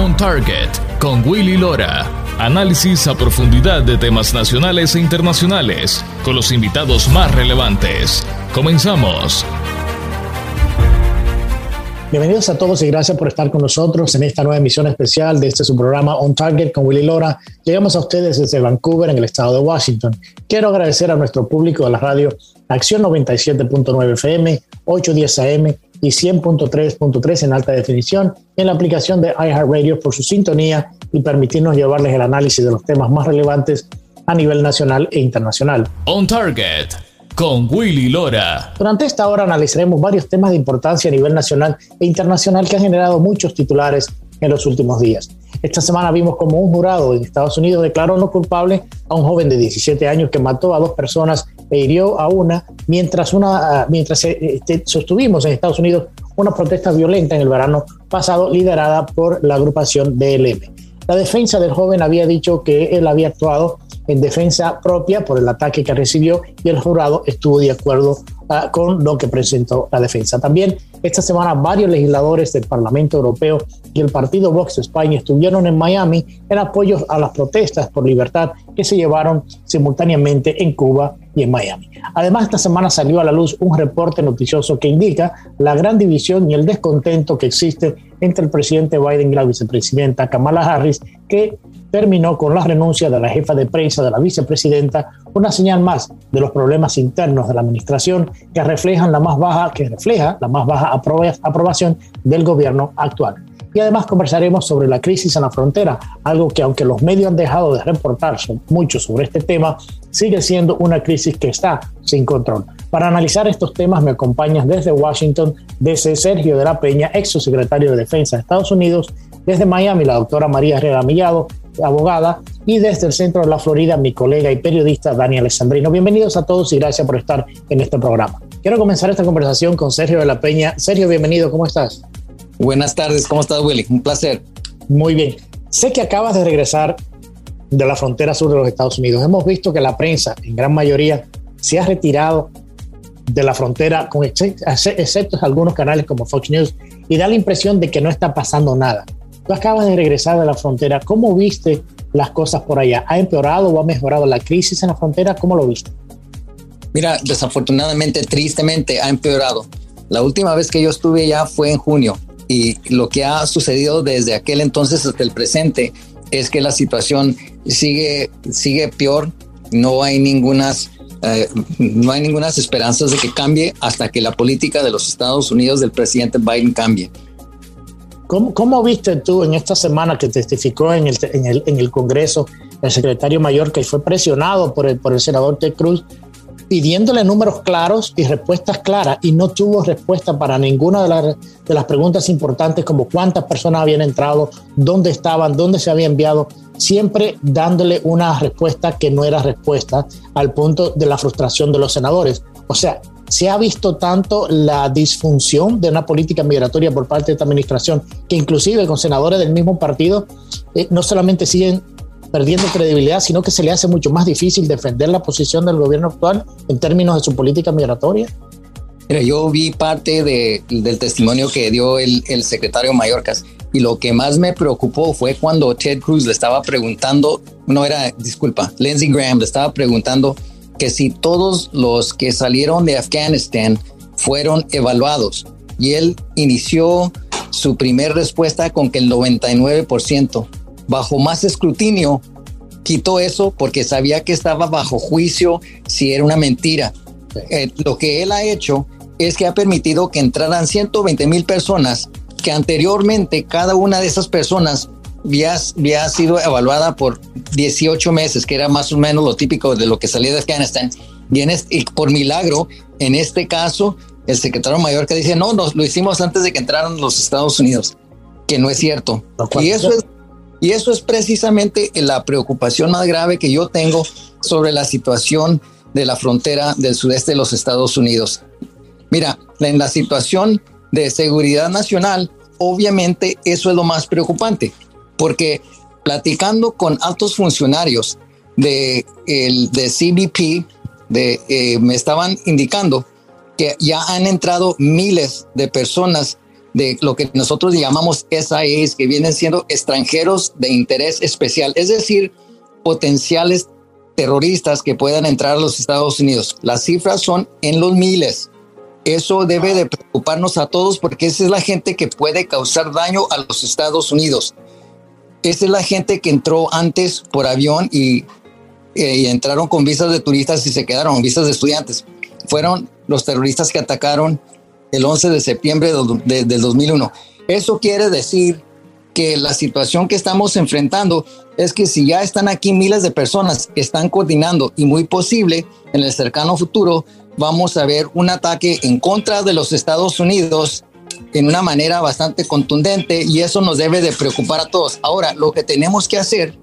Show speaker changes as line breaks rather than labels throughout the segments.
On Target con Willy Lora. Análisis a profundidad de temas nacionales e internacionales con los invitados más relevantes. Comenzamos.
Bienvenidos a todos y gracias por estar con nosotros en esta nueva emisión especial de este su programa On Target con Willy Lora. Llegamos a ustedes desde Vancouver, en el estado de Washington. Quiero agradecer a nuestro público de la radio Acción 97.9 FM, 810 AM y 100.3.3 en alta definición en la aplicación de iHeartRadio por su sintonía y permitirnos llevarles el análisis de los temas más relevantes a nivel nacional e internacional.
On Target con Willy Lora.
Durante esta hora analizaremos varios temas de importancia a nivel nacional e internacional que han generado muchos titulares en los últimos días. Esta semana vimos como un jurado en Estados Unidos declaró no culpable a un joven de 17 años que mató a dos personas e hirió a una mientras, una, mientras este, sostuvimos en Estados Unidos una protesta violenta en el verano pasado liderada por la agrupación BLM. La defensa del joven había dicho que él había actuado en defensa propia por el ataque que recibió y el jurado estuvo de acuerdo uh, con lo que presentó la defensa. También esta semana varios legisladores del Parlamento Europeo y el partido Vox España estuvieron en Miami en apoyo a las protestas por libertad que se llevaron simultáneamente en Cuba y en Miami. Además, esta semana salió a la luz un reporte noticioso que indica la gran división y el descontento que existe entre el presidente Biden y la vicepresidenta Kamala Harris, que terminó con la renuncia de la jefa de prensa de la vicepresidenta, una señal más de los problemas internos de la administración que reflejan la más baja, que refleja la más baja aprobación del gobierno actual. Y además conversaremos sobre la crisis en la frontera, algo que aunque los medios han dejado de reportar mucho sobre este tema, sigue siendo una crisis que está sin control. Para analizar estos temas me acompaña desde Washington, desde Sergio de la Peña, ex secretario de Defensa de Estados Unidos, desde Miami la doctora María Herrera Millado, abogada, y desde el centro de la Florida, mi colega y periodista Dani Alessandrino. Bienvenidos a todos y gracias por estar en este programa. Quiero comenzar esta conversación con Sergio de la Peña. Sergio, bienvenido, ¿cómo estás?
Buenas tardes, ¿cómo estás, Willy? Un placer.
Muy bien. Sé que acabas de regresar de la frontera sur de los Estados Unidos. Hemos visto que la prensa, en gran mayoría, se ha retirado de la frontera, con excepto algunos canales como Fox News, y da la impresión de que no está pasando nada. Tú acabas de regresar de la frontera. ¿Cómo viste las cosas por allá? ¿Ha empeorado o ha mejorado la crisis en la frontera? ¿Cómo lo viste?
Mira, desafortunadamente, tristemente, ha empeorado. La última vez que yo estuve allá fue en junio y lo que ha sucedido desde aquel entonces hasta el presente es que la situación sigue, sigue peor. No hay ningunas eh, no hay ninguna esperanzas de que cambie hasta que la política de los Estados Unidos del presidente Biden cambie.
¿Cómo, viste tú en esta semana que testificó en el, en el, en el Congreso el secretario mayor que fue presionado por el, por el senador Ted Cruz pidiéndole números claros y respuestas claras y no tuvo respuesta para ninguna de las, de las preguntas importantes como cuántas personas habían entrado, dónde estaban, dónde se había enviado, siempre dándole una respuesta que no era respuesta al punto de la frustración de los senadores. O sea, se ha visto tanto la disfunción de una política migratoria por parte de esta administración, que inclusive con senadores del mismo partido eh, no solamente siguen perdiendo credibilidad, sino que se le hace mucho más difícil defender la posición del gobierno actual en términos de su política migratoria.
Mira, yo vi parte del testimonio que dio el, el secretario Mayorkas y lo que más me preocupó fue cuando Ted Cruz le estaba preguntando, no era, disculpa, Lindsey Graham le estaba preguntando que si todos los que salieron de Afganistán fueron evaluados. Y él inició su primer respuesta con que el 99%, bajo más escrutinio, quitó eso porque sabía que estaba bajo juicio si era una mentira. Eh, lo que él ha hecho es que ha permitido que entraran 120 mil personas que anteriormente cada una de esas personas había, sido evaluada por 18 meses, que era más o menos lo típico de lo que salía de Afganistán. Y, en este, y por milagro, en este caso, el secretario mayor que dice, no, nos lo hicimos antes de que entraran los Estados Unidos, que no es cierto. Y eso es, y eso es precisamente la preocupación más grave que yo tengo sobre la situación de la frontera del sudeste de los Estados Unidos. Mira, en la situación de seguridad nacional, obviamente eso es lo más preocupante porque platicando con altos funcionarios de, el, de CBP, de, eh, me estaban indicando que ya han entrado miles de personas de lo que nosotros llamamos SIAs, que vienen siendo extranjeros de interés especial, es decir, potenciales terroristas que puedan entrar a los Estados Unidos. Las cifras son en los miles. Eso debe de preocuparnos a todos porque esa es la gente que puede causar daño a los Estados Unidos. Esa es la gente que entró antes por avión y, eh, entraron con visas de turistas y se quedaron visas de estudiantes. Fueron los terroristas que atacaron el 11 de septiembre del 2001. Eso quiere decir que la situación que estamos enfrentando es que si ya están aquí miles de personas que están coordinando y muy posible en el cercano futuro vamos a ver un ataque en contra de los Estados Unidos en una manera bastante contundente y eso nos debe de preocupar a todos. Ahora, lo que tenemos que hacer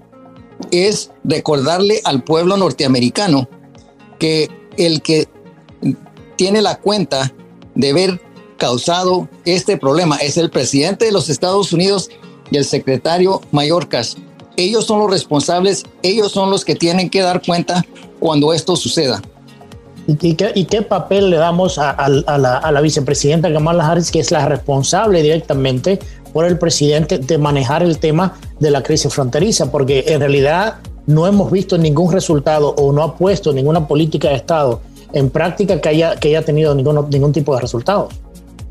es recordarle al pueblo norteamericano que el que tiene la cuenta de haber causado este problema es el presidente de los Estados Unidos y el secretario Mayorkas. Ellos son los responsables, ellos son los que tienen que dar cuenta cuando esto suceda.
¿Y qué, papel le damos a, la, vicepresidenta Kamala Harris, que es la responsable directamente por el presidente de manejar el tema de la crisis fronteriza? Porque en realidad no hemos visto ningún resultado o no ha puesto ninguna política de Estado en práctica que haya, que haya tenido ningún, tipo de resultados.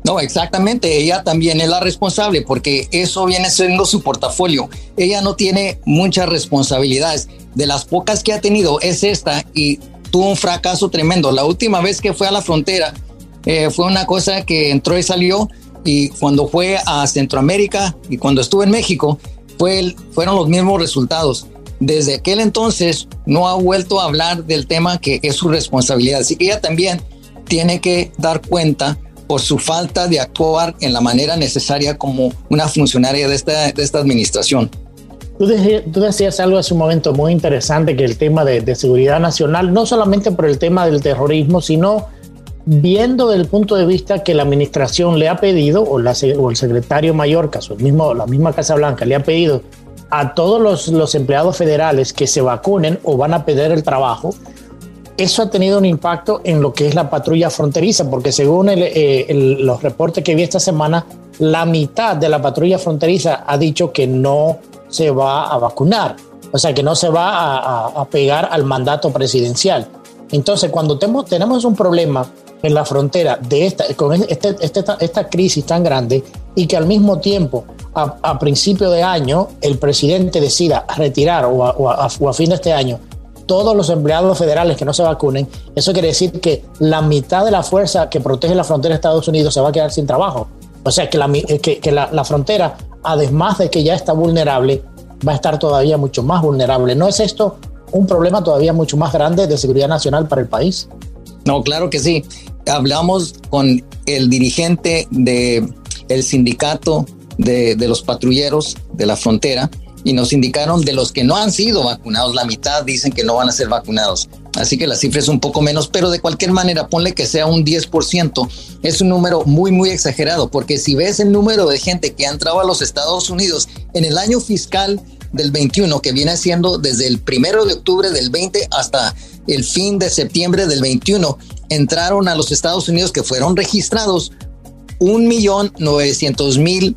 No, exactamente. Ella también es la responsable porque eso viene siendo su portafolio. Ella no tiene muchas responsabilidades. De las pocas que ha tenido es esta y tuvo un fracaso tremendo. La última vez que fue a la frontera eh, fue una cosa que entró y salió y cuando fue a Centroamérica y cuando estuvo en México fue fueron los mismos resultados. Desde aquel entonces no ha vuelto a hablar del tema que es su responsabilidad. Así que ella también tiene que dar cuenta por su falta de actuar en la manera necesaria como una funcionaria de esta, de esta administración.
Tú, decías algo hace un momento muy interesante, que el tema de, seguridad nacional, no solamente por el tema del terrorismo, sino viendo desde el punto de vista que la administración le ha pedido, o, la, o el secretario mayor, caso el mismo, la misma Casa Blanca, le ha pedido a todos los, los empleados federales que se vacunen o van a perder el trabajo, eso ha tenido un impacto en lo que es la patrulla fronteriza, porque según eh, los reportes que vi esta semana, la mitad de la patrulla fronteriza ha dicho que no se va a vacunar, o sea, que no se va a, pegar al mandato presidencial. Entonces, cuando tenemos, un problema en la frontera de esta, con este, este, esta, crisis tan grande y que al mismo tiempo a, principio de año el presidente decida retirar o a, fin de este año todos los empleados federales que no se vacunen, eso quiere decir que la mitad de la fuerza que protege la frontera de Estados Unidos se va a quedar sin trabajo. O sea que la, que, que la frontera además de que ya está vulnerable, va a estar todavía mucho más vulnerable. ¿No es esto un problema todavía mucho más grande de seguridad nacional para el país?
No, claro que sí. Hablamos con el dirigente del el sindicato de, de los patrulleros de la frontera y nos indicaron de los que no han sido vacunados, la mitad dicen que no van a ser vacunados. Así que la cifra es un poco menos, pero de cualquier manera, ponle que sea un 10%. Es un número muy, muy exagerado, porque si ves el número de gente que ha entrado a los Estados Unidos en el año fiscal del 21, que viene siendo desde el primero de octubre del 20 hasta el fin de septiembre del 21, entraron a los Estados Unidos que fueron registrados un millón novecientos mil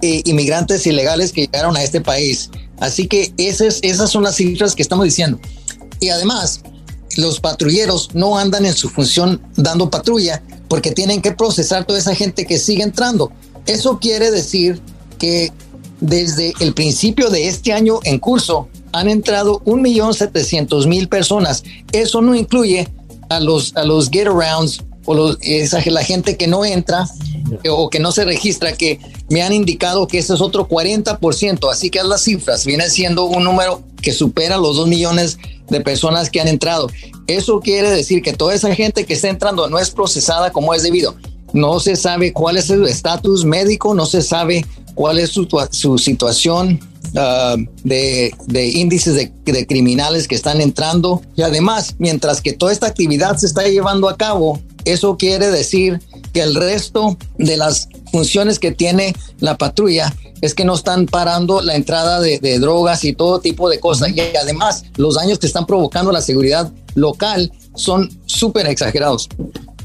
eh, inmigrantes ilegales que llegaron a este país. Así que esas, esas son las cifras que estamos diciendo. Y además, los patrulleros no andan en su función dando patrulla porque tienen que procesar toda esa gente que sigue entrando. Eso quiere decir que desde el principio de este año en curso han entrado 1.700.000 personas. Eso no incluye a los, a los get arounds o los, esa, la gente que no entra o que no se registra, que me han indicado que ese es otro 40%. Así que las cifras viene siendo un número que supera los 2 millones de personas que han entrado. Eso quiere decir que toda esa gente que está entrando no es procesada como es debido. No se sabe cuál es su estatus médico, no se sabe cuál es su, su situación uh, de, de, índices de, de, criminales que están entrando. Y además, mientras que toda esta actividad se está llevando a cabo, eso quiere decir que el resto de las funciones que tiene la patrulla es que no están parando la entrada de, drogas y todo tipo de cosas. Y además, los daños que están provocando la seguridad local son súper exagerados.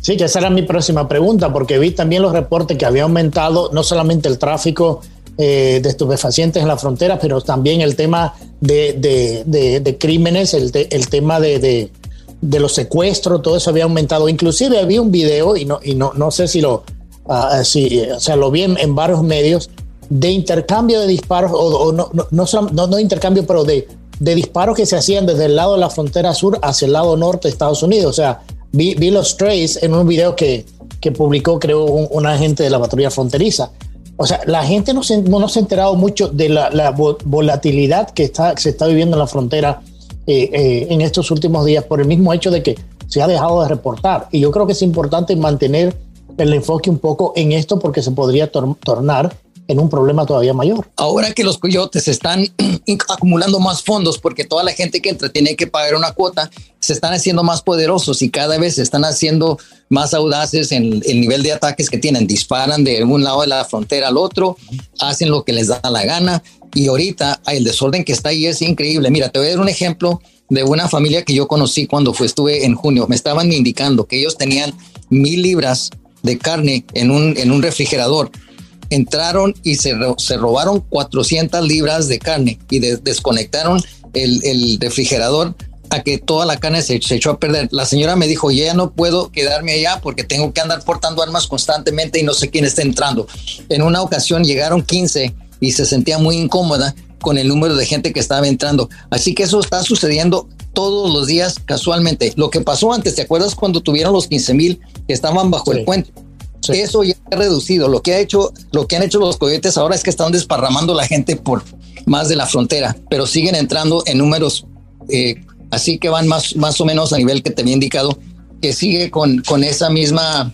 Sí, que esa era mi próxima pregunta, porque vi también los reportes que había aumentado no solamente el tráfico eh, de estupefacientes en la frontera, pero también el tema de, crímenes, el, el tema de, los secuestros, todo eso había aumentado. Inclusive había un video, y no, y no, no sé si lo, uh, o sea, lo vi en, varios medios, de intercambio de disparos, o, no, no, no, no, intercambio, pero de, de disparos que se hacían desde el lado de la frontera sur hacia el lado norte de Estados Unidos. O sea, Vi, los trays en un video que, que publicó, creo, un, agente de la patrulla fronteriza. O sea, la gente no se, no, se ha enterado mucho de la, volatilidad que está, se está viviendo en la frontera eh, eh, en estos últimos días por el mismo hecho de que se ha dejado de reportar. Y yo creo que es importante mantener el enfoque un poco en esto porque se podría tornar en un problema todavía mayor.
Ahora que los coyotes están acumulando más fondos porque toda la gente que entra tiene que pagar una cuota, se están haciendo más poderosos y cada vez se están haciendo más audaces en el nivel de ataques que tienen. Disparan de un lado de la frontera al otro, hacen lo que les da la gana y ahorita el desorden que está ahí es increíble. Mira, te voy a dar un ejemplo de una familia que yo conocí cuando fue, estuve en junio. Me estaban indicando que ellos tenían mil libras de carne en un, en un refrigerador entraron y se, se robaron 400 libras de carne y desconectaron el, refrigerador a que toda la carne se, echó a perder. La señora me dijo, ya no puedo quedarme allá porque tengo que andar portando armas constantemente y no sé quién está entrando. En una ocasión llegaron 15 y se sentía muy incómoda con el número de gente que estaba entrando. Así que eso está sucediendo todos los días casualmente. Lo que pasó antes, ¿te acuerdas cuando tuvieron los 15 mil que estaban bajo el puente? Eso ya ha reducido. Lo que ha hecho, lo que han hecho los cohetes ahora es que están desparramando la gente por más de la frontera, pero siguen entrando en números eh, así que van más, más o menos a nivel que te había indicado, que sigue con, con esa misma,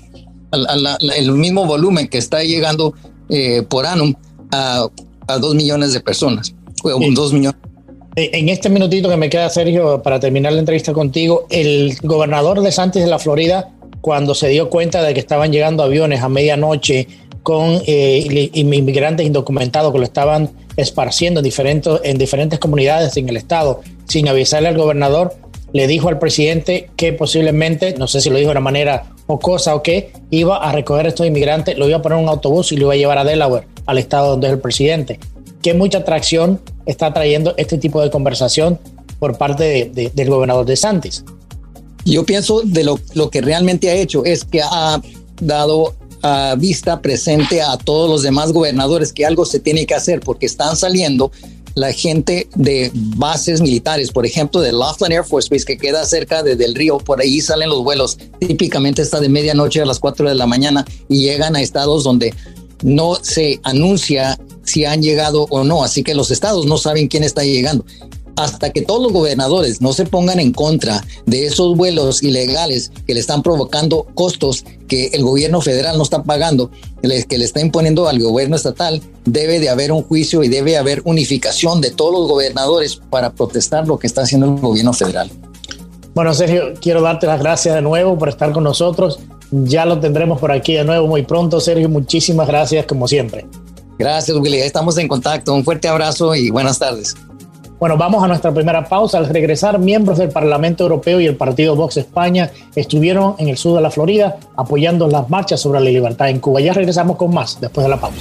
el mismo volumen que está llegando eh, por año a, a, dos millones de personas, dos millones.
En este minutito que me queda, Sergio, para terminar la entrevista contigo, el gobernador de Santos de la Florida cuando se dio cuenta de que estaban llegando aviones a medianoche con eh, inmigrantes indocumentados que lo estaban esparciendo en diferentes, en diferentes comunidades en el estado, sin avisarle al gobernador, le dijo al presidente que posiblemente, no sé si lo dijo de una manera o cosa o qué, iba a recoger a estos inmigrantes, lo iba a poner en un autobús y lo iba a llevar a Delaware, al estado donde es el presidente. ¿Qué mucha atracción está trayendo este tipo de conversación por parte del gobernador de Santis?
Yo pienso de lo, que realmente ha hecho es que ha dado a vista presente a todos los demás gobernadores que algo se tiene que hacer porque están saliendo la gente de bases militares, por ejemplo, de Laughlin Air Force Base, que queda cerca de, del río, por ahí salen los vuelos, típicamente está de medianoche a las 4 de la mañana y llegan a estados donde no se anuncia si han llegado o no, así que los estados no saben quién está llegando hasta que todos los gobernadores no se pongan en contra de esos vuelos ilegales que le están provocando costos que el gobierno federal no está pagando, que le está imponiendo al gobierno estatal, debe de haber un juicio y debe haber unificación de todos los gobernadores para protestar lo que está haciendo el gobierno federal.
Bueno, Sergio, quiero darte las gracias de nuevo por estar con nosotros. Ya lo tendremos por aquí de nuevo muy pronto, Sergio. Muchísimas gracias, como siempre.
Gracias, Willy. Estamos en contacto. Un fuerte abrazo y buenas tardes.
Bueno, vamos a nuestra primera pausa. Al regresar, miembros del Parlamento Europeo y el Partido Vox España estuvieron en el sur de la Florida apoyando las marchas sobre la libertad en Cuba. Ya regresamos con más después de la pausa.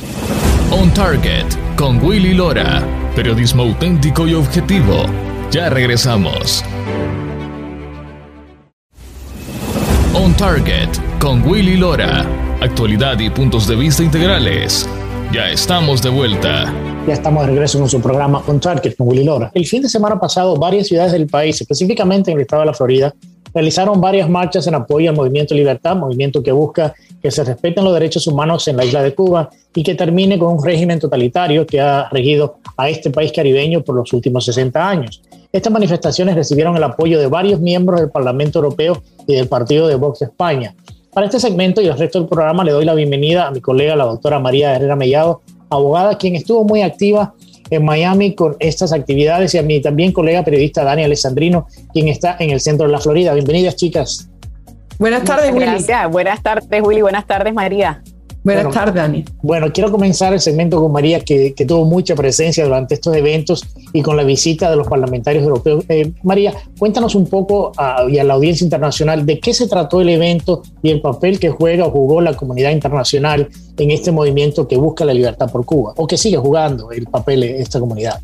On Target con Willy Lora. Periodismo auténtico y objetivo. Ya regresamos. On Target con Willy Lora. Actualidad y puntos de vista integrales. Ya estamos de vuelta.
Ya estamos de regreso con su programa On Target con Willy Lora. El fin de semana pasado, varias ciudades del país, específicamente en el estado de la Florida, realizaron varias marchas en apoyo al Movimiento Libertad, movimiento que busca que se respeten los derechos humanos en la isla de Cuba y que termine con un régimen totalitario que ha regido a este país caribeño por los últimos 60 años. Estas manifestaciones recibieron el apoyo de varios miembros del Parlamento Europeo y del Partido de Vox España. Para este segmento y el resto del programa le doy la bienvenida a mi colega, la doctora María Herrera Mellado, abogada, quien estuvo muy activa en Miami con estas actividades, y a mi también colega periodista Dani Alessandrino, quien está en el centro de la Florida. Bienvenidas, chicas.
Buenas tardes, Willy. Buenas tardes, Willy. Buenas tardes, María. Buenas tardes, Dani.
Bueno, quiero comenzar el segmento con María, que, tuvo mucha presencia durante estos eventos y con la visita de los parlamentarios europeos. Eh, María, cuéntanos un poco a, y a la audiencia internacional de qué se trató el evento y el papel que juega o jugó la comunidad internacional en este movimiento que busca la libertad por Cuba, o que sigue jugando el papel de esta comunidad.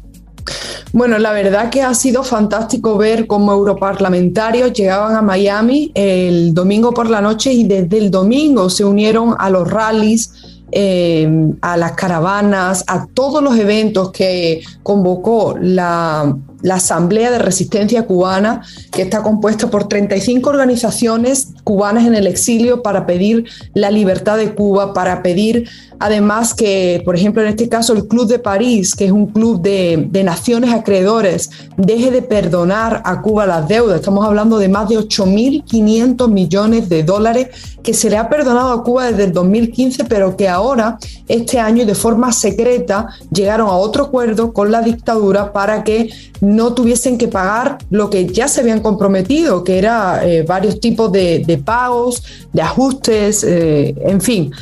Bueno, la verdad que ha sido fantástico ver cómo europarlamentarios llegaban a Miami el domingo por la noche y desde el domingo se unieron a los rallies eh, a las caravanas, a todos los eventos que convocó la, Asamblea de Resistencia Cubana, que está compuesta por 35 organizaciones cubanas en el exilio para pedir la libertad de Cuba, para pedir Además que, por ejemplo, en este caso, el Club de París, que es un club de, naciones acreedores, deje de perdonar a Cuba las deudas. Estamos hablando de más de 8.500 millones de dólares que se le ha perdonado a Cuba desde el 2015, pero que ahora, este año, de forma secreta, llegaron a otro acuerdo con la dictadura para que no tuviesen que pagar lo que ya se habían comprometido, que era eh, varios tipos de, pagos, de ajustes, eh, en fin.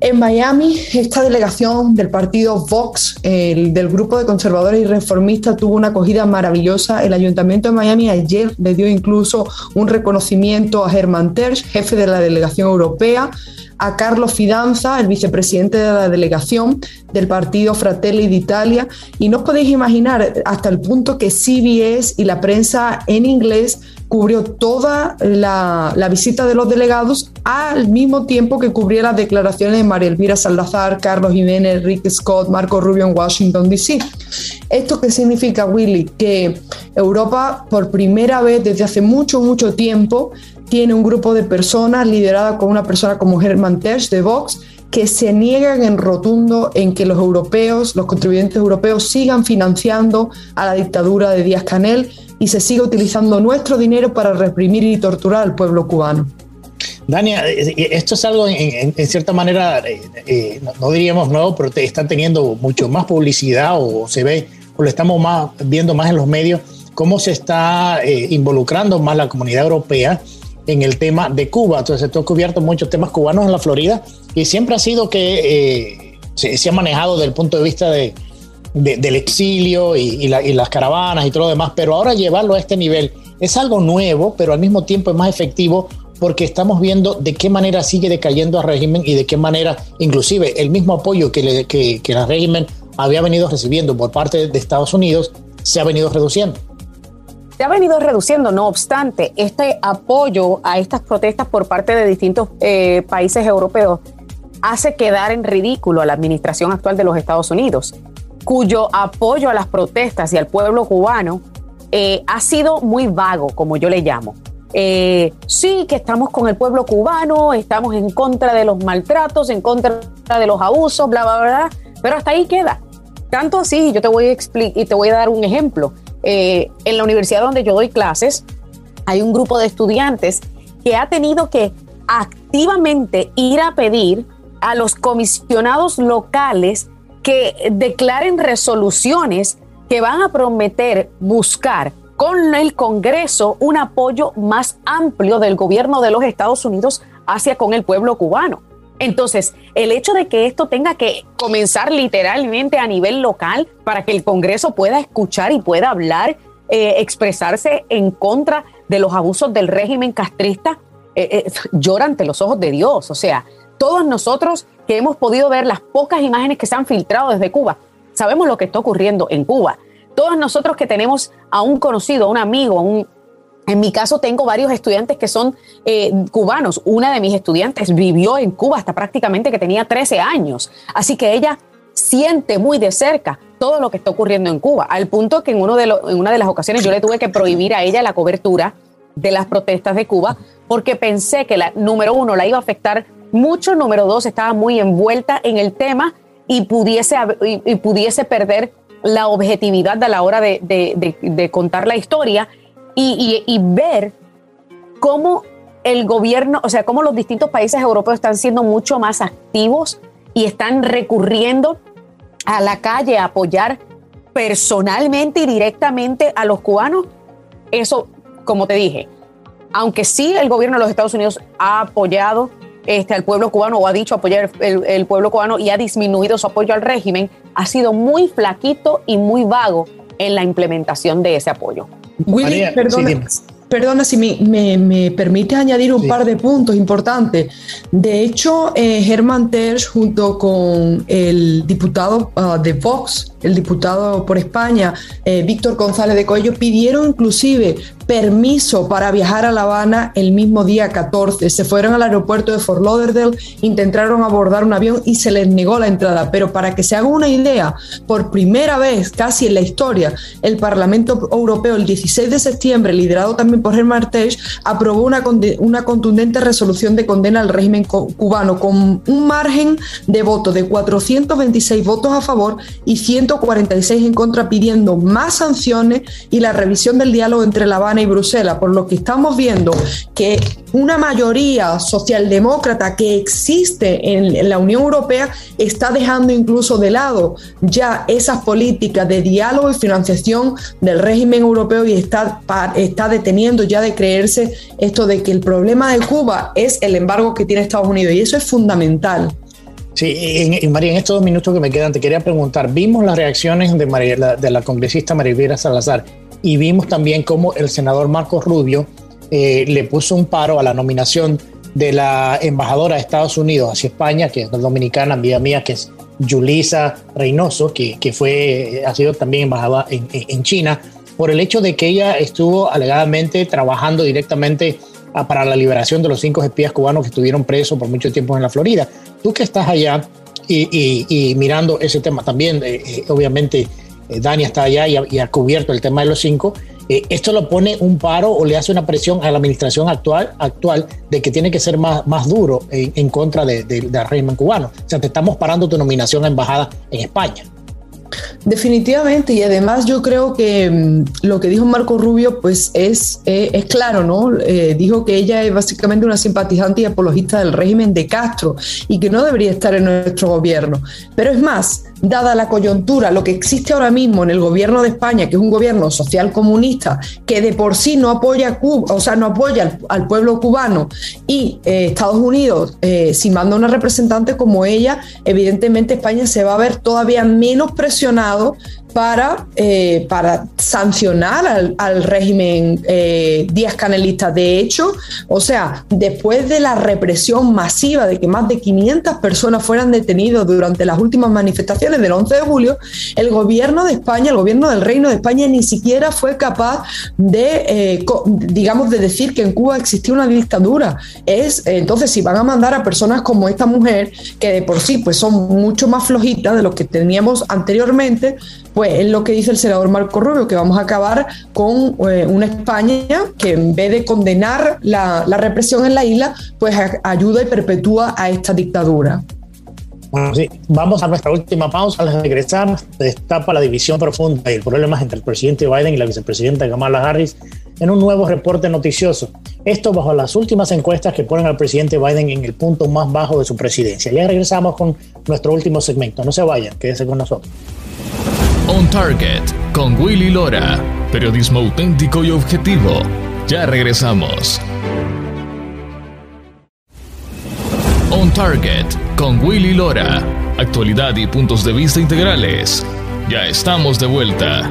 En Miami, esta delegación del partido Vox, del grupo de conservadores y reformistas, tuvo una acogida maravillosa. El ayuntamiento de Miami ayer le dio incluso un reconocimiento a Herman Tersch, jefe de la delegación europea, a Carlos Fidanza, el vicepresidente de la delegación del partido Fratelli d'Italia. Y no podéis imaginar hasta el punto que CBS y la prensa en inglés cubrió toda la, visita de los delegados al mismo tiempo que cubría las declaraciones de María Elvira Salazar, Carlos Jiménez, Rick Scott, Marco Rubio en Washington, D.C. ¿Esto qué significa, Willy? Que Europa, por primera vez desde hace mucho, mucho tiempo, tiene un grupo de personas liderada con una persona como Herman Tersch de Vox, que se niegan en rotundo en que los europeos, los contribuyentes europeos, sigan financiando a la dictadura de Díaz Canel y se sigue utilizando nuestro dinero para reprimir y torturar al pueblo cubano.
Dania, eh, eh, esto es algo en, cierta manera, eh, no, diríamos nuevo, pero te están teniendo mucho más publicidad o se ve, o lo estamos más, viendo más en los medios, cómo se está involucrando más la comunidad europea en el tema de Cuba. Entonces, han cubierto muchos temas cubanos en la Florida y siempre ha sido que se, se, ha manejado desde el punto de vista de, del exilio y, las caravanas y todo lo demás, pero ahora llevarlo a este nivel es algo nuevo, pero al mismo tiempo es más efectivo porque estamos viendo de qué manera sigue decayendo el régimen y de qué manera, inclusive, el mismo apoyo que el régimen había venido recibiendo por parte de Estados Unidos se ha venido reduciendo.
Se ha venido reduciendo, no obstante, este apoyo a estas protestas por parte de distintos eh, países europeos hace quedar en ridículo a la administración actual de los Estados Unidos cuyo apoyo a las protestas y al pueblo cubano eh, ha sido muy vago, como yo le llamo. Eh, sí, que estamos con el pueblo cubano, estamos en contra de los maltratos, en contra de los abusos, bla, bla, bla, pero hasta ahí queda. Tanto así, yo te voy a explicar y te voy a dar un ejemplo. Eh, en la universidad donde yo doy clases, hay un grupo de estudiantes que ha tenido que activamente ir a pedir a los comisionados locales que declaren resoluciones que van a prometer buscar con el Congreso un apoyo más amplio del gobierno de los Estados Unidos hacia con el pueblo cubano. Entonces, el hecho de que esto tenga que comenzar literalmente a nivel local para que el Congreso pueda escuchar y pueda hablar, eh, expresarse en contra de los abusos del régimen castrista, eh, eh, llora ante los ojos de Dios. O sea, todos nosotros que hemos podido ver las pocas imágenes que se han filtrado desde Cuba, sabemos lo que está ocurriendo en Cuba. Todos nosotros que tenemos a un conocido, a un amigo, un, en mi caso tengo varios estudiantes que son eh, cubanos. Una de mis estudiantes vivió en Cuba hasta prácticamente que tenía 13 años. Así que ella siente muy de cerca todo lo que está ocurriendo en Cuba, al punto que en, uno de en una de las ocasiones yo le tuve que prohibir a ella la cobertura de las protestas de Cuba porque pensé que la número uno la iba a afectar mucho, número dos, estaba muy envuelta en el tema y pudiese, y, pudiese perder la objetividad a la hora de, contar la historia y, ver cómo el gobierno, o sea, cómo los distintos países europeos están siendo mucho más activos y están recurriendo a la calle a apoyar personalmente y directamente a los cubanos. Eso, como te dije, aunque sí el gobierno de los Estados Unidos ha apoyado este, al pueblo cubano o ha dicho apoyar el, pueblo cubano y ha disminuido su apoyo al régimen, ha sido muy flaquito y muy vago en la implementación de ese apoyo.
Willy, perdón. Perdona si me, me, permite añadir un par de puntos importantes. De hecho, eh, Germán Terz, junto con el diputado ah, de Vox, el diputado por España, eh, Víctor González de Coello, pidieron inclusive permiso para viajar a La Habana el mismo día 14. Se fueron al aeropuerto de Fort Lauderdale, intentaron abordar un avión y se les negó la entrada. Pero para que se haga una idea, por primera vez casi en la historia, el Parlamento Europeo el 16 de septiembre, liderado también por Germán Terz, aprobó una, una contundente resolución de condena al régimen cubano con un margen de voto de 426 votos a favor y 146 en contra, pidiendo más sanciones y la revisión del diálogo entre La Habana y Bruselas, por lo que estamos viendo que una mayoría socialdemócrata que existe en, la Unión Europea está dejando incluso de lado ya esas políticas de diálogo y financiación del régimen europeo y está, está deteniendo ya de creerse esto de que el problema de Cuba es el embargo que tiene Estados Unidos y eso es fundamental.
Sí, y, María, en estos dos minutos que me quedan, te quería preguntar, vimos las reacciones de, María, de la congresista María Salazar y vimos también cómo el senador Marcos Rubio eh, le puso un paro a la nominación de la embajadora de Estados Unidos hacia España, que es dominicana, amiga mía, que es Yulisa Reynoso, que, que fue, ha sido también embajadora en, en, China, por el hecho de que ella estuvo alegadamente trabajando directamente para la liberación de los cinco espías cubanos que estuvieron presos por mucho tiempo en la Florida. Tú que estás allá y, mirando ese tema también, eh, eh, obviamente eh, Dani está allá y ha, cubierto el tema de los cinco, esto lo pone un paro o le hace una presión a la administración actual, actual de que tiene que ser más, más duro en, contra del régimen cubano. O sea, te estamos parando tu nominación a embajada en España.
Definitivamente, y además yo creo que mm, lo que dijo Marco Rubio pues es, eh, es claro, ¿no? Eh, dijo que ella es básicamente una simpatizante y apologista del régimen de Castro y que no debería estar en nuestro gobierno. Pero es más, dada la coyuntura, lo que existe ahora mismo en el gobierno de España, que es un gobierno social comunista, que de por sí no apoya a Cuba, o sea, no apoya al, pueblo cubano, y eh, Estados Unidos, si manda una representante como ella, evidentemente España se va a ver todavía menos presionado para, eh, para sancionar al, régimen eh, Díaz Canelista. De hecho, o sea, después de la represión masiva de que más de 500 personas fueran detenidas durante las últimas manifestaciones del 11 de julio, el gobierno de España, el gobierno del Reino de España ni siquiera fue capaz de, eh, digamos, de decir que en Cuba existía una dictadura. Es, entonces, si van a mandar a personas como esta mujer, que de por sí pues son mucho más flojitas de lo que teníamos anteriormente, pues es lo que dice el senador Marco Rubio, que vamos a acabar con eh, una España que en vez de condenar la, represión en la isla, pues ayuda y perpetúa a esta dictadura.
Bueno, sí, vamos a nuestra última pausa. Al regresar, se destapa la división profunda y el problema entre el presidente Biden y la vicepresidenta Kamala Harris en un nuevo reporte noticioso. Esto bajo las últimas encuestas que ponen al presidente Biden en el punto más bajo de su presidencia. Ya regresamos con nuestro último segmento. No se vayan, quédese con nosotros.
On Target con Willy Lora. Periodismo auténtico y objetivo. Ya regresamos. On Target con Willy Lora. Actualidad y puntos de vista integrales. Ya estamos de vuelta.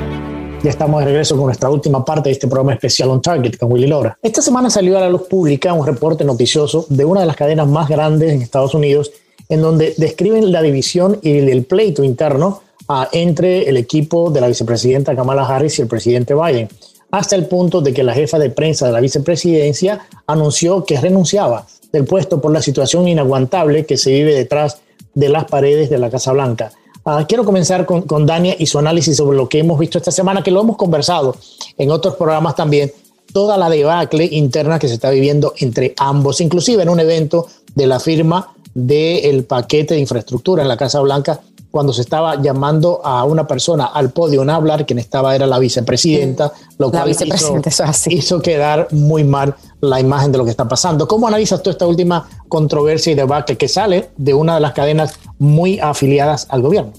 Ya estamos de regreso con nuestra última parte de este programa especial On Target con Willy Lora. Esta semana salió a la luz pública un reporte noticioso de una de las cadenas más grandes en Estados Unidos, en donde describen la división y el pleito interno entre el equipo de la vicepresidenta Kamala Harris y el presidente Biden, hasta el punto de que la jefa de prensa de la vicepresidencia anunció que renunciaba del puesto por la situación inaguantable que se vive detrás de las paredes de la Casa Blanca. Ah, quiero comenzar con, con Dania y su análisis sobre lo que hemos visto esta semana, que lo hemos conversado en otros programas también, toda la debacle interna que se está viviendo entre ambos, inclusive en un evento de la firma del paquete de infraestructura en la Casa Blanca cuando se estaba llamando a una persona al podio a hablar, quien estaba era la vicepresidenta, lo cual hizo, quedar muy mal la imagen de lo que está pasando. ¿Cómo analizas tú esta última controversia y debate que sale de una de las cadenas muy afiliadas al gobierno?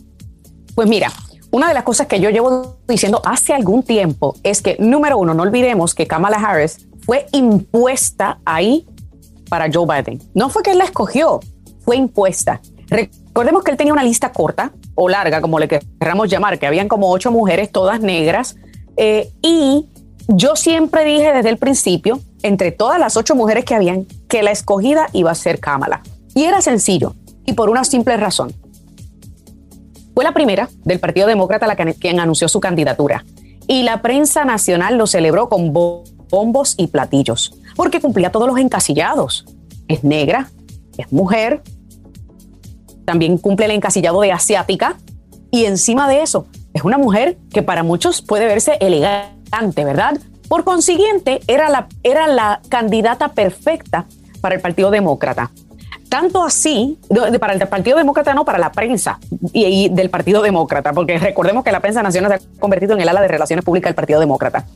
Pues mira, una de las cosas que yo llevo diciendo hace algún tiempo es que, número uno, no olvidemos que Kamala Harris fue impuesta ahí para Joe Biden. No fue que él la escogió, fue impuesta. Recordemos que él tenía una lista corta o larga, como le queramos llamar, que habían como ocho mujeres, todas negras, eh, y yo siempre dije desde el principio, entre todas las ocho mujeres que habían, que la escogida iba a ser Kamala. Y era sencillo, y por una simple razón. Fue la primera del Partido Demócrata la que, quien anunció su candidatura. Y la prensa nacional lo celebró con bombos y platillos, porque cumplía todos los encasillados. Es negra, es mujer, también cumple el encasillado de asiática, y encima de eso, es una mujer que para muchos puede verse elegante, ¿verdad? Por consiguiente, era la, era la candidata perfecta para el Partido Demócrata. Tanto así, para el Partido Demócrata, no, para la prensa y, del Partido Demócrata, porque recordemos que la prensa nacional se ha convertido en el ala de relaciones públicas del Partido Demócrata.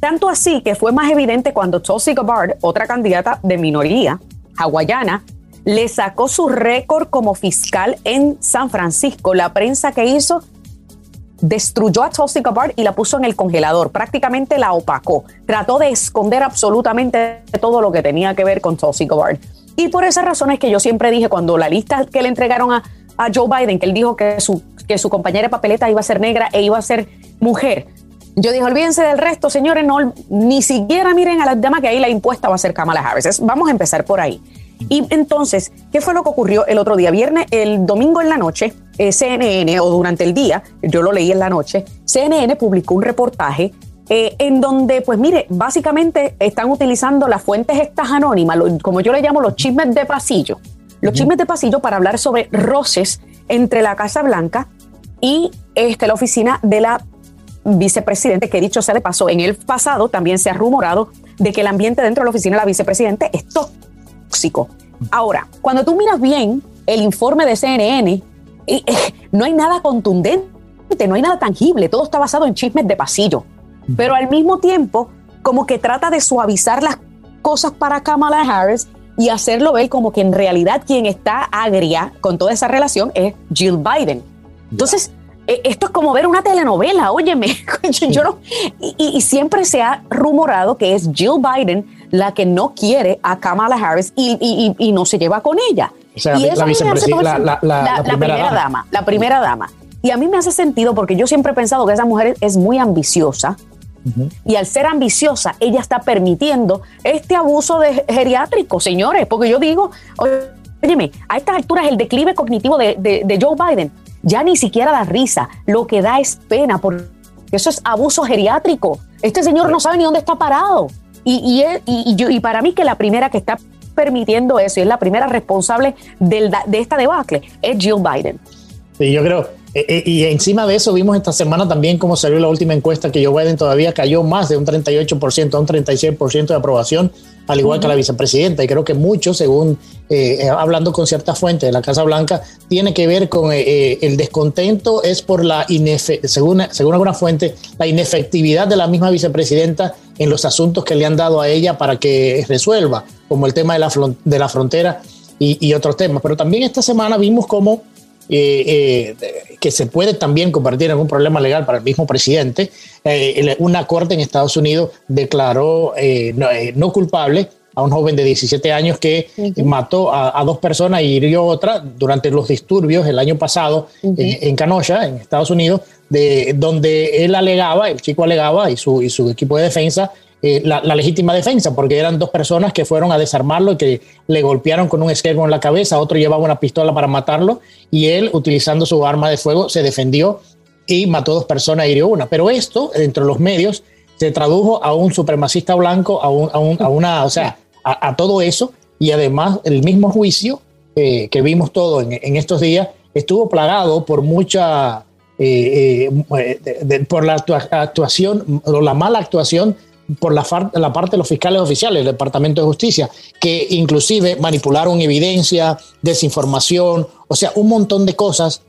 Tanto así que fue más evidente cuando Tulsi Gabbard, otra candidata de minoría hawaiana, le sacó su récord como fiscal en San Francisco. La prensa que hizo destruyó a Tulsi Gabbard y la puso en el congelador, prácticamente la opacó, trató de esconder absolutamente todo lo que tenía que ver con Tulsi Gabbard. Y por esa razón es que yo siempre dije, cuando la lista que le entregaron a, Joe Biden, que él dijo que su, que su compañera papeleta iba a ser negra e iba a ser mujer, yo dije, olvídense del resto, señores, no, ni siquiera miren a las demás que ahí la impuesta va a ser Kamala Harris. Vamos a empezar por ahí. Y entonces, ¿qué fue lo que ocurrió el otro día? Viernes, el domingo en la noche, eh, CNN, o durante el día, yo lo leí en la noche, CNN publicó un reportaje eh, en donde, pues mire, básicamente están utilizando las fuentes estas anónimas, como yo le llamo los chismes de pasillo, los chismes de pasillo para hablar sobre roces entre la Casa Blanca y este, la oficina de la vicepresidente, que dicho sea de paso, en el pasado también se ha rumorado de que el ambiente dentro de la oficina de la vicepresidente es tóxico. Ahora, cuando tú miras bien el informe de CNN, eh, no hay nada contundente, no hay nada tangible, todo está basado en chismes de pasillo. Pero al mismo tiempo, como que trata de suavizar las cosas para Kamala Harris y hacerlo ver como que en realidad quien está agria con toda esa relación es Jill Biden. Entonces, e, esto es como ver una telenovela, óyeme. Yo no, y, siempre se ha rumorado que es Jill Biden la que no quiere a Kamala Harris y, no se lleva con ella.
O sea, la, vicepresidenta,
la, primera dama. La primera dama. Y a mí me hace sentido porque yo siempre he pensado que esa mujer es muy ambiciosa. Y al ser ambiciosa, ella está permitiendo este abuso de geriátrico, señores. Porque yo digo, óyeme, a estas alturas el declive cognitivo de, de Joe Biden ya ni siquiera da risa, lo que da es pena, porque eso es abuso geriátrico. Este señor no sabe ni dónde está parado. Y, y, y, para mí que la primera que está permitiendo eso y es la primera responsable del, de esta debacle es Jill Biden.
Sí, yo creo, eh, eh, y encima de eso vimos esta semana también cómo salió la última encuesta que Joe Biden todavía cayó más de un 38% a un 36% de aprobación al igual que la vicepresidenta. Y creo que mucho, según eh, eh, hablando con ciertas fuentes de la Casa Blanca, tiene que ver con eh, el descontento, es por la, según, según alguna fuente, la inefectividad de la misma vicepresidenta en los asuntos que le han dado a ella para que resuelva, como el tema de la, de la frontera y, y otros temas. Pero también esta semana vimos cómo eh, eh, que se puede también convertir en un problema legal para el mismo presidente. Eh, una corte en Estados Unidos declaró no, culpable a un joven de 17 años que mató a, dos personas y hirió otra durante los disturbios el año pasado en, en Kenosha, en Estados Unidos, de, donde él alegaba, el chico alegaba y su, y su equipo de defensa eh, la, legítima defensa, porque eran dos personas que fueron a desarmarlo y que le golpearon con un esquerdo en la cabeza, otro llevaba una pistola para matarlo y él, utilizando su arma de fuego, se defendió y mató dos personas y hirió una. Pero esto, entre los medios, se tradujo a un supremacista blanco, a, un, a, una, o sea, a, todo eso y además el mismo juicio eh, que vimos todo en, estos días estuvo plagado por mucha... Eh, por la actuación la mala actuación por la, la, parte de los fiscales oficiales del Departamento de Justicia, que inclusive manipularon evidencia, desinformación, o sea, un montón de cosas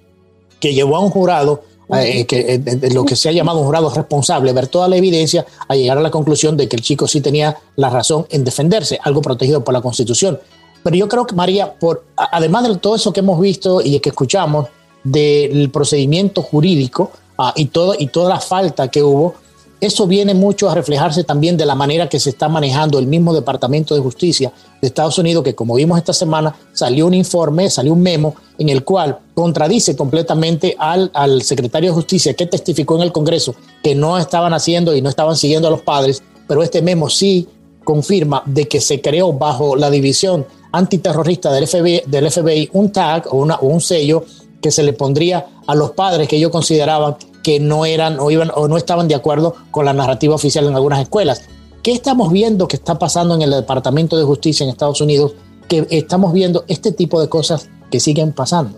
que llevó a un jurado, eh, que, eh, lo que se ha llamado un jurado responsable, ver toda la evidencia, a llegar a la conclusión de que el chico sí tenía la razón en defenderse, algo protegido por la Constitución. Pero yo creo que, María, por, además de todo eso que hemos visto y que escuchamos del procedimiento jurídico ah, y, todo, y toda la falta que hubo, eso viene mucho a reflejarse también de la manera que se está manejando el mismo Departamento de Justicia de Estados Unidos, que como vimos esta semana, salió un informe, salió un memo en el cual contradice completamente al, al secretario de Justicia que testificó en el Congreso que no estaban haciendo y no estaban siguiendo a los padres, pero este memo sí confirma de que se creó bajo la división antiterrorista del FBI, del FBI un tag o, o un sello que se le pondría a los padres que ellos consideraban que no eran o iban o no estaban de acuerdo con la narrativa oficial en algunas escuelas. ¿Qué estamos viendo que está pasando en el Departamento de Justicia en Estados Unidos? Que estamos viendo este tipo de cosas que siguen pasando.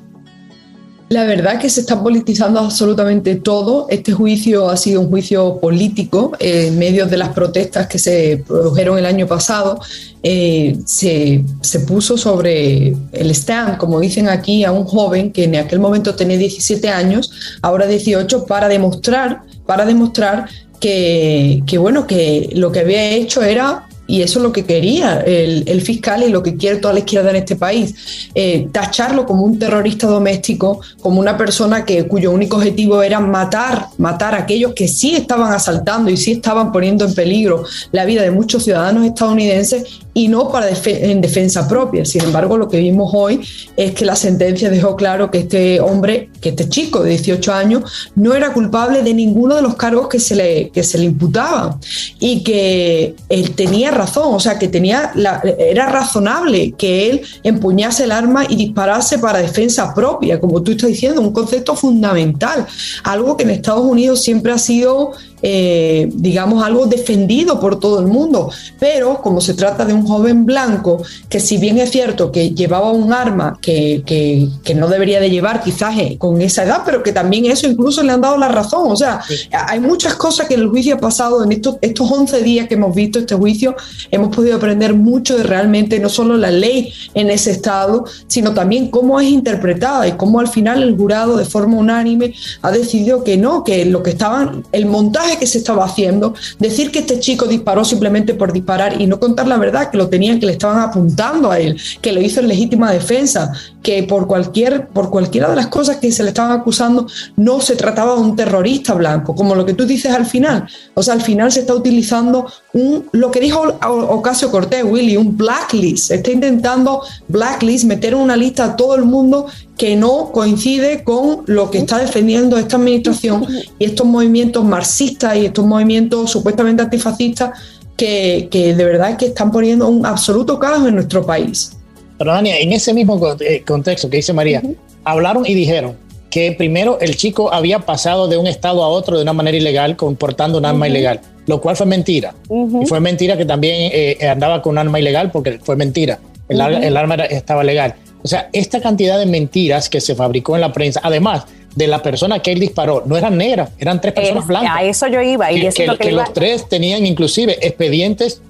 La verdad que se está politizando absolutamente todo. Este juicio ha sido un juicio político en medio de las protestas que se produjeron el año pasado. Eh, se, se, puso sobre el stand, como dicen aquí, a un joven que en aquel momento tenía 17 años, ahora 18, para demostrar, para demostrar que bueno, que lo que había hecho era y eso es lo que quería el, fiscal y lo que quiere toda la izquierda en este país, eh, tacharlo como un terrorista doméstico, como una persona que, cuyo único objetivo era matar, matar a aquellos que sí estaban asaltando y sí estaban poniendo en peligro la vida de muchos ciudadanos estadounidenses y no para en defensa propia. Sin embargo, lo que vimos hoy es que la sentencia dejó claro que este hombre, que este chico de 18 años, no era culpable de ninguno de los cargos que se le, que se le imputaban y que él tenía razón, o sea, que tenía la, era razonable que él empuñase el arma y disparase para defensa propia, como tú estás diciendo, un concepto fundamental, algo que en Estados Unidos siempre ha sido eh, digamos, algo defendido por todo el mundo. Pero como se trata de un joven blanco, que si bien es cierto que llevaba un arma que, que, no debería de llevar quizás eh, con esa edad, pero que también eso incluso le han dado la razón. O sea, hay muchas cosas que en el juicio ha pasado, en estos, estos 11 días que hemos visto este juicio, hemos podido aprender mucho de realmente no solo la ley en ese estado, sino también cómo es interpretada y cómo al final el jurado de forma unánime ha decidido que no, que lo que estaban, el montaje que se estaba haciendo, decir que este chico disparó simplemente por disparar y no contar la verdad, que lo tenían, que le estaban apuntando a él, que lo hizo en legítima defensa, que por, cualquier, por cualquiera de las cosas que se le estaban acusando no se trataba de un terrorista blanco, como lo que tú dices al final. O sea, al final se está utilizando un, lo que dijo Ocasio Cortés, Willy, un blacklist. Está intentando blacklist, meter en una lista a todo el mundo que no coincide con lo que está defendiendo esta administración y estos movimientos marxistas y estos movimientos supuestamente antifascistas que, que de verdad que están poniendo un absoluto caos en nuestro país.
Pero Dania, en ese mismo eh, contexto que dice María, hablaron y dijeron que primero el chico había pasado de un estado a otro de una manera ilegal, comportando un arma ilegal, lo cual fue mentira. Y fue mentira que también eh, andaba con un arma ilegal porque fue mentira. El, el arma estaba legal. O sea, esta cantidad de mentiras que se fabricó en la prensa, además de la persona que él disparó, no eran negras, eran tres personas blancas.
A eso yo iba.
Y que, que, los tres tenían inclusive expedientes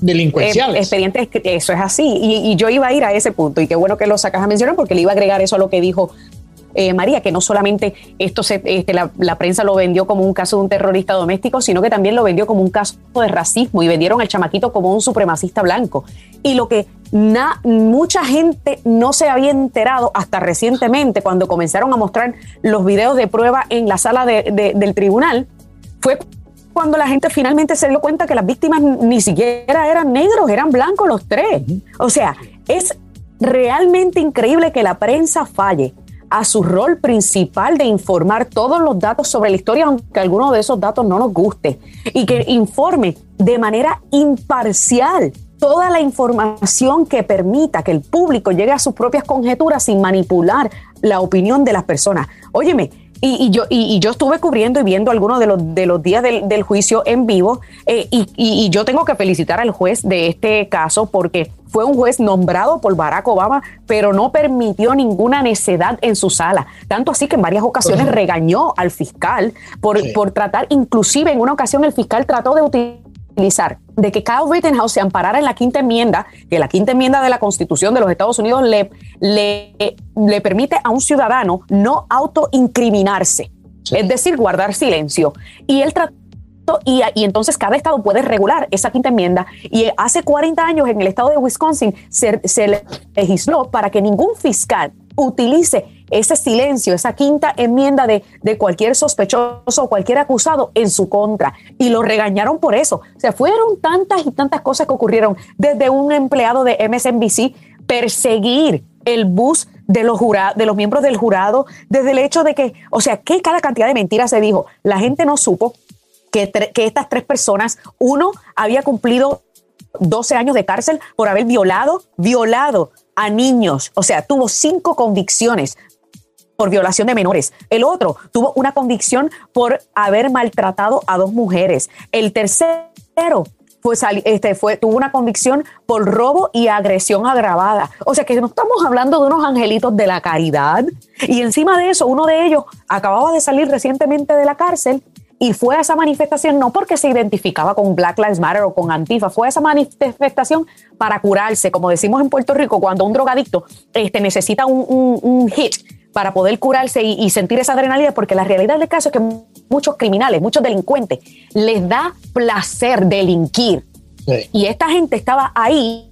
delincuenciales.
Eh, expedientes, eso es así. Y, y, yo iba a ir a ese punto. Y qué bueno que lo sacas a mencionar porque le iba a agregar eso a lo que dijo eh, María, que no solamente esto se, este, la, prensa lo vendió como un caso de un terrorista doméstico, sino que también lo vendió como un caso de racismo y vendieron al chamaquito como un supremacista blanco. Y lo que mucha gente no se había enterado hasta recientemente, cuando comenzaron a mostrar los videos de prueba en la sala del tribunal, fue cuando la gente finalmente se dio cuenta que las víctimas ni siquiera eran negros, eran blancos los tres. O sea, es realmente increíble que la prensa falle a su rol principal de informar todos los datos sobre la historia, aunque alguno de esos datos no nos guste, y que informe de manera imparcial toda la información que permita que el público llegue a sus propias conjeturas sin manipular la opinión de las personas. Óyeme, y, yo, y, yo estuve cubriendo y viendo algunos de los, de los días del, juicio en vivo eh, y, yo tengo que felicitar al juez de este caso porque fue un juez nombrado por Barack Obama, pero no permitió ninguna necedad en su sala. Tanto así que en varias ocasiones regañó al fiscal por, por tratar, inclusive en una ocasión el fiscal trató de utilizar de que Kyle Rittenhouse se amparara en la quinta enmienda, que la quinta enmienda de la Constitución de los Estados Unidos le, le, le permite a un ciudadano no autoincriminarse, es decir, guardar silencio. Y él trató y, y, entonces cada estado puede regular esa quinta enmienda. Y hace 40 años en el estado de Wisconsin se, se legisló para que ningún fiscal utilice ese silencio, esa quinta enmienda de, de cualquier sospechoso o cualquier acusado en su contra. Y lo regañaron por eso. O sea, fueron tantas y tantas cosas que ocurrieron desde un empleado de MSNBC perseguir el bus de los, de los miembros del jurado, desde el hecho de que, o sea, que cada cantidad de mentiras se dijo. La gente no supo que, que estas tres personas, uno había cumplido 12 años de cárcel por haber violado, violado a niños. O sea, tuvo cinco convicciones por violación de menores. El otro tuvo una convicción por haber maltratado a dos mujeres. El tercero fue, este, fue, tuvo una convicción por robo y agresión agravada. O sea que no estamos hablando de unos angelitos de la caridad. Y encima de eso, uno de ellos acababa de salir recientemente de la cárcel y fue a esa manifestación no porque se identificaba con Black Lives Matter o con Antifa, fue a esa manifestación para curarse, como decimos en Puerto Rico, cuando un drogadicto este, necesita un, hit para poder curarse y, sentir esa adrenalina, porque la realidad del caso es que muchos criminales, muchos delincuentes, les da placer delinquir. Y esta gente estaba ahí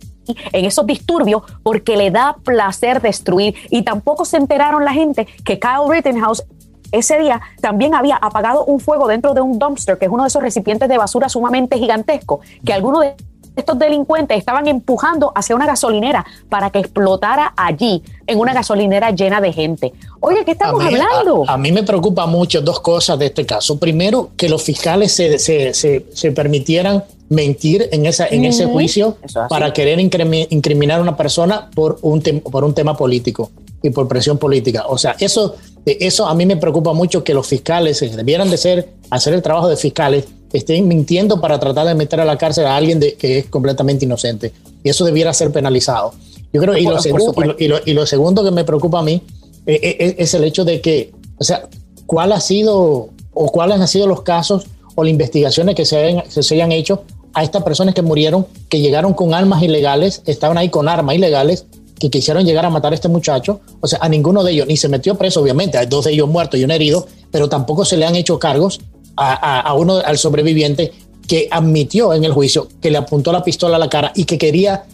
en esos disturbios porque le da placer destruir. Y tampoco se enteraron la gente que Kyle Rittenhouse ese día también había apagado un fuego dentro de un dumpster, que es uno de esos recipientes de basura sumamente gigantesco, que algunos de estos delincuentes estaban empujando hacia una gasolinera para que explotara allí, en una gasolinera llena de gente. Oye, ¿qué estamos hablando?
A, mí me preocupa mucho dos cosas de este caso. Primero, que los fiscales se, se, se, permitieran mentir en, esa, en ese juicio para querer incriminar a una persona por un, por un tema político y por presión política. O sea, eso eso a mí me preocupa mucho que los fiscales, que debieran de ser, hacer el trabajo de fiscales, estén mintiendo para tratar de meter a la cárcel a alguien de, que es completamente inocente. Y eso debiera ser penalizado. Yo creo, y lo, segundo, y lo, segundo que me preocupa a mí eh, eh, eh, es el hecho de que, o sea, ¿cuál ha sido o cuáles han sido los casos o las investigaciones que se, hayan, se hayan hecho a estas personas que murieron, que llegaron con armas ilegales, estaban ahí con armas ilegales que quisieron llegar a matar a este muchacho, o sea, a ninguno de ellos, ni se metió preso, obviamente, hay dos de ellos muertos y un herido, pero tampoco se le han hecho cargos a, uno, al sobreviviente que admitió en el juicio que le apuntó la pistola a la cara y que quería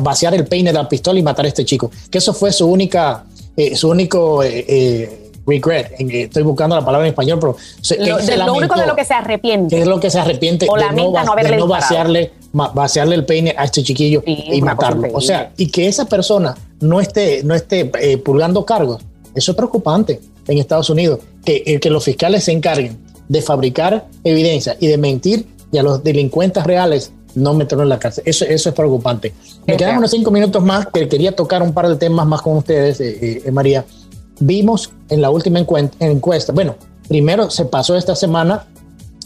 vaciar el peine de la pistola y matar a este chico. Que eso fue su única, eh, su único eh, eh, regret. Estoy buscando la palabra en español, pero
lo, único de lo que se arrepiente.
es lo que se arrepiente
o de, no, de
no vaciarle, vaciarle el peine a este chiquillo y matarlo. O sea, y que esa persona no esté, no esté eh, purgando cargos, eso es preocupante en Estados Unidos. Que, eh, que los fiscales se encarguen de fabricar evidencia y de mentir y a los delincuentes reales no meterlo en la cárcel. Eso, eso es preocupante. Me quedan unos cinco minutos más que quería tocar un par de temas más con ustedes, eh, María vimos en la última encuesta, bueno, primero se pasó esta semana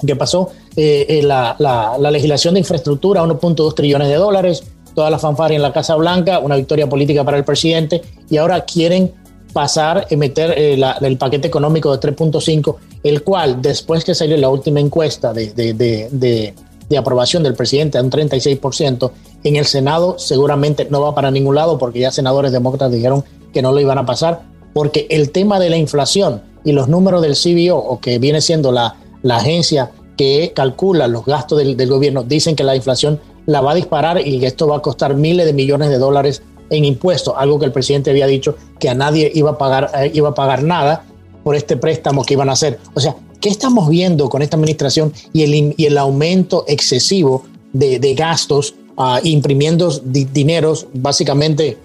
que pasó eh, eh, la, la, legislación de infraestructura, 1.2 trillones de dólares, toda la fanfarria en la Casa Blanca, una victoria política para el presidente, y ahora quieren pasar y meter eh, el paquete económico de 3.5, el cual después que salió la última encuesta de, de, de, aprobación del presidente a un 36%, en el Senado seguramente no va para ningún lado porque ya senadores demócratas dijeron que no lo iban a pasar porque el tema de la inflación y los números del CBO, o que viene siendo la, la agencia que calcula los gastos del, gobierno, dicen que la inflación la va a disparar y esto va a costar miles de millones de dólares en impuestos, algo que el presidente había dicho que a nadie iba a pagar, eh, iba a pagar nada por este préstamo que iban a hacer. O sea, ¿qué estamos viendo con esta administración y el, y el aumento excesivo de, de gastos, uh, imprimiendo dineros, básicamente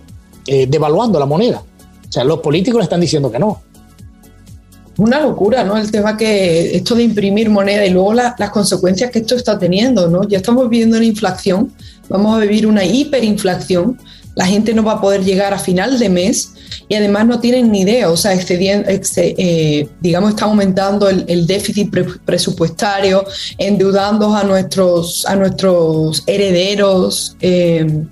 eh, devaluando la moneda? O sea, los políticos están diciendo que no.
Una locura, ¿no? El tema que esto de imprimir moneda y luego las consecuencias que esto está teniendo, ¿no? Ya estamos viviendo una inflación, vamos a vivir una hiperinflación, la gente no va a poder llegar a final de mes y además no tienen ni idea, o sea, eh, digamos, está aumentando el, déficit presupuestario, endeudando a nuestros, a nuestros herederos. Eh,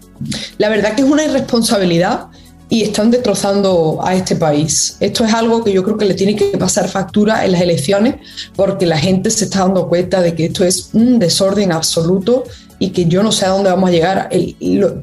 la verdad que es una irresponsabilidad y están destrozando a este país. Esto es algo que yo creo que le tiene que pasar factura en las elecciones porque la gente se está dando cuenta de que esto es un desorden absoluto y que yo no sé a dónde vamos a llegar.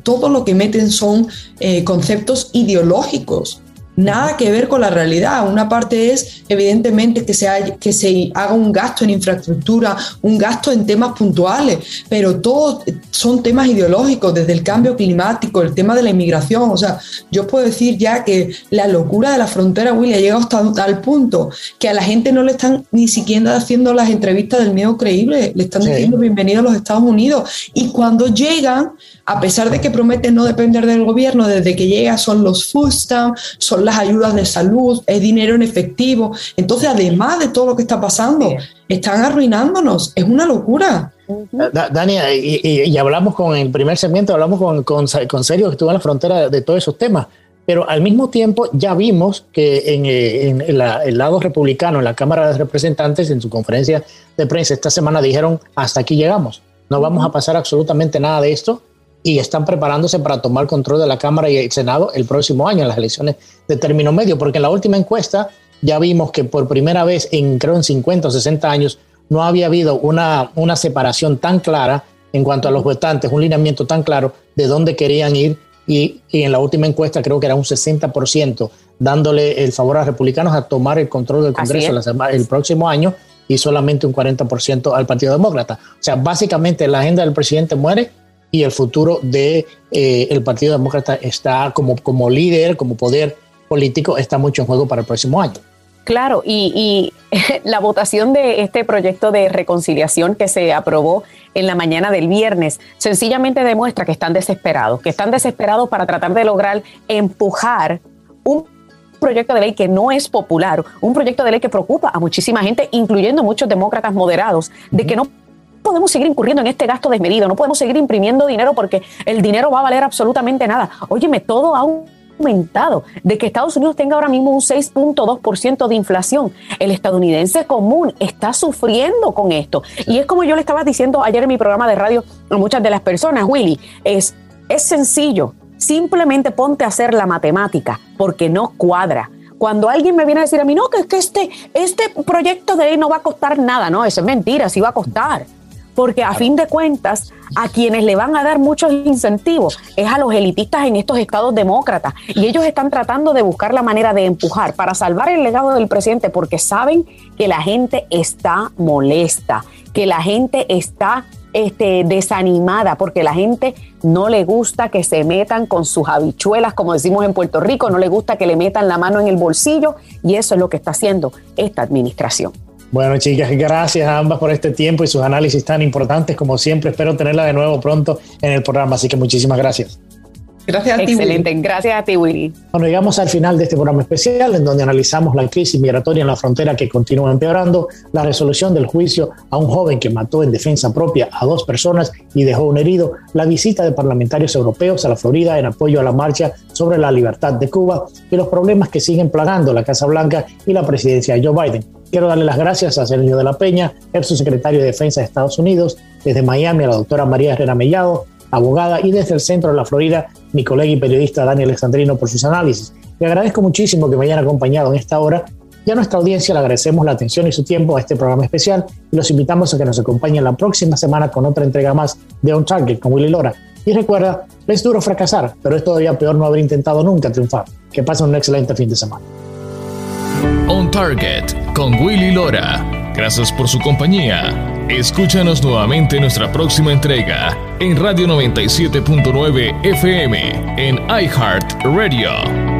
todo lo que meten son eh, conceptos ideológicos nada que ver con la realidad. Una parte es, evidentemente, que se, que se haga un gasto en infraestructura, un gasto en temas puntuales, pero todo, son temas ideológicos, desde el cambio climático, el tema de la inmigración. O sea, yo puedo decir ya que la locura de la frontera, Willy, ha llegado hasta tal punto que a la gente no le están ni siquiera haciendo las entrevistas del miedo creíble, le están diciendo bienvenido a los Estados Unidos. Y cuando llegan, a pesar de que prometen no depender del gobierno, desde que llega son los food stamps, son las ayudas de salud, es dinero en efectivo. Entonces, además de todo lo que está pasando, están arruinándonos. Es una locura.
Dani, y, hablamos con el primer segmento, hablamos con, con, con Sergio que estuvo en la frontera de todos esos temas, pero al mismo tiempo ya vimos que en, eh, el lado republicano, en la Cámara de Representantes, en su conferencia de prensa esta semana dijeron, hasta aquí llegamos, no vamos a pasar absolutamente nada de esto y están preparándose para tomar control de la Cámara y el Senado el próximo año en las elecciones de término medio, porque en la última encuesta ya vimos que por primera vez en creo en 50 o 60 años no había habido una, una separación tan clara en cuanto a los votantes, un lineamiento tan claro de dónde querían ir y, en la última encuesta creo que era un 60% dándole el favor a los republicanos a tomar el control del Congreso el próximo año y solamente un 40% al Partido Demócrata. O sea, básicamente la agenda del presidente muere y el futuro del de, eh, el Partido Demócrata está como, como líder, como poder político, está mucho en juego para el próximo año.
Claro, y, la votación de este proyecto de reconciliación que se aprobó en la mañana del viernes sencillamente demuestra que están desesperados, que están desesperados para tratar de lograr empujar un proyecto de ley que no es popular, un proyecto de ley que preocupa a muchísima gente, incluyendo muchos demócratas moderados, de que no podemos seguir incurriendo en este gasto desmedido, no podemos seguir imprimiendo dinero porque el dinero va a valer absolutamente nada. Óyeme, todo aún aumentado, de que Estados Unidos tenga ahora mismo un 6.2% de inflación. El estadounidense común está sufriendo con esto. Y es como yo le estaba diciendo ayer en mi programa de radio a muchas de las personas, Willy, es, es sencillo. Simplemente ponte a hacer la matemática porque no cuadra. Cuando alguien me viene a decir a mí, no, que, que este, este proyecto de ley no va a costar nada, no, eso es mentira, sí va a costar porque a fin de cuentas a quienes le van a dar muchos incentivos es a los elitistas en estos estados demócratas y ellos están tratando de buscar la manera de empujar para salvar el legado del presidente porque saben que la gente está molesta, que la gente está este, desanimada porque la gente no le gusta que se metan con sus habichuelas, como decimos en Puerto Rico, no le gusta que le metan la mano en el bolsillo y eso es lo que está haciendo esta administración.
Bueno, chicas, gracias a ambas por este tiempo y sus análisis tan importantes como siempre. Espero tenerla de nuevo pronto en el programa, así que muchísimas gracias.
Gracias a ti. Excelente, gracias a ti, Willy.
Bueno, llegamos al final de este programa especial en donde analizamos la crisis migratoria en la frontera que continúa empeorando, la resolución del juicio a un joven que mató en defensa propia a dos personas y dejó un herido, la visita de parlamentarios europeos a la Florida en apoyo a la marcha sobre la libertad de Cuba y los problemas que siguen plagando la Casa Blanca y la presidencia de Joe Biden. Quiero darle las gracias a Sergio de la Peña, ex secretario de Defensa de Estados Unidos, desde Miami a la doctora María Herrera Mellado, abogada, y desde el centro de la Florida, mi colega y periodista Daniel Alexandrino por sus análisis. Le agradezco muchísimo que me hayan acompañado en esta hora y a nuestra audiencia le agradecemos la atención y su tiempo a este programa especial y los invitamos a que nos acompañen la próxima semana con otra entrega más de On Target con Willy Lora. Y recuerda, es duro fracasar, pero es todavía peor no haber intentado nunca triunfar. Que pasen un excelente fin de semana.
On Target con Willy Lora. Gracias por su compañía. Escúchanos nuevamente en nuestra próxima entrega en Radio 97.9 FM en iHeart Radio.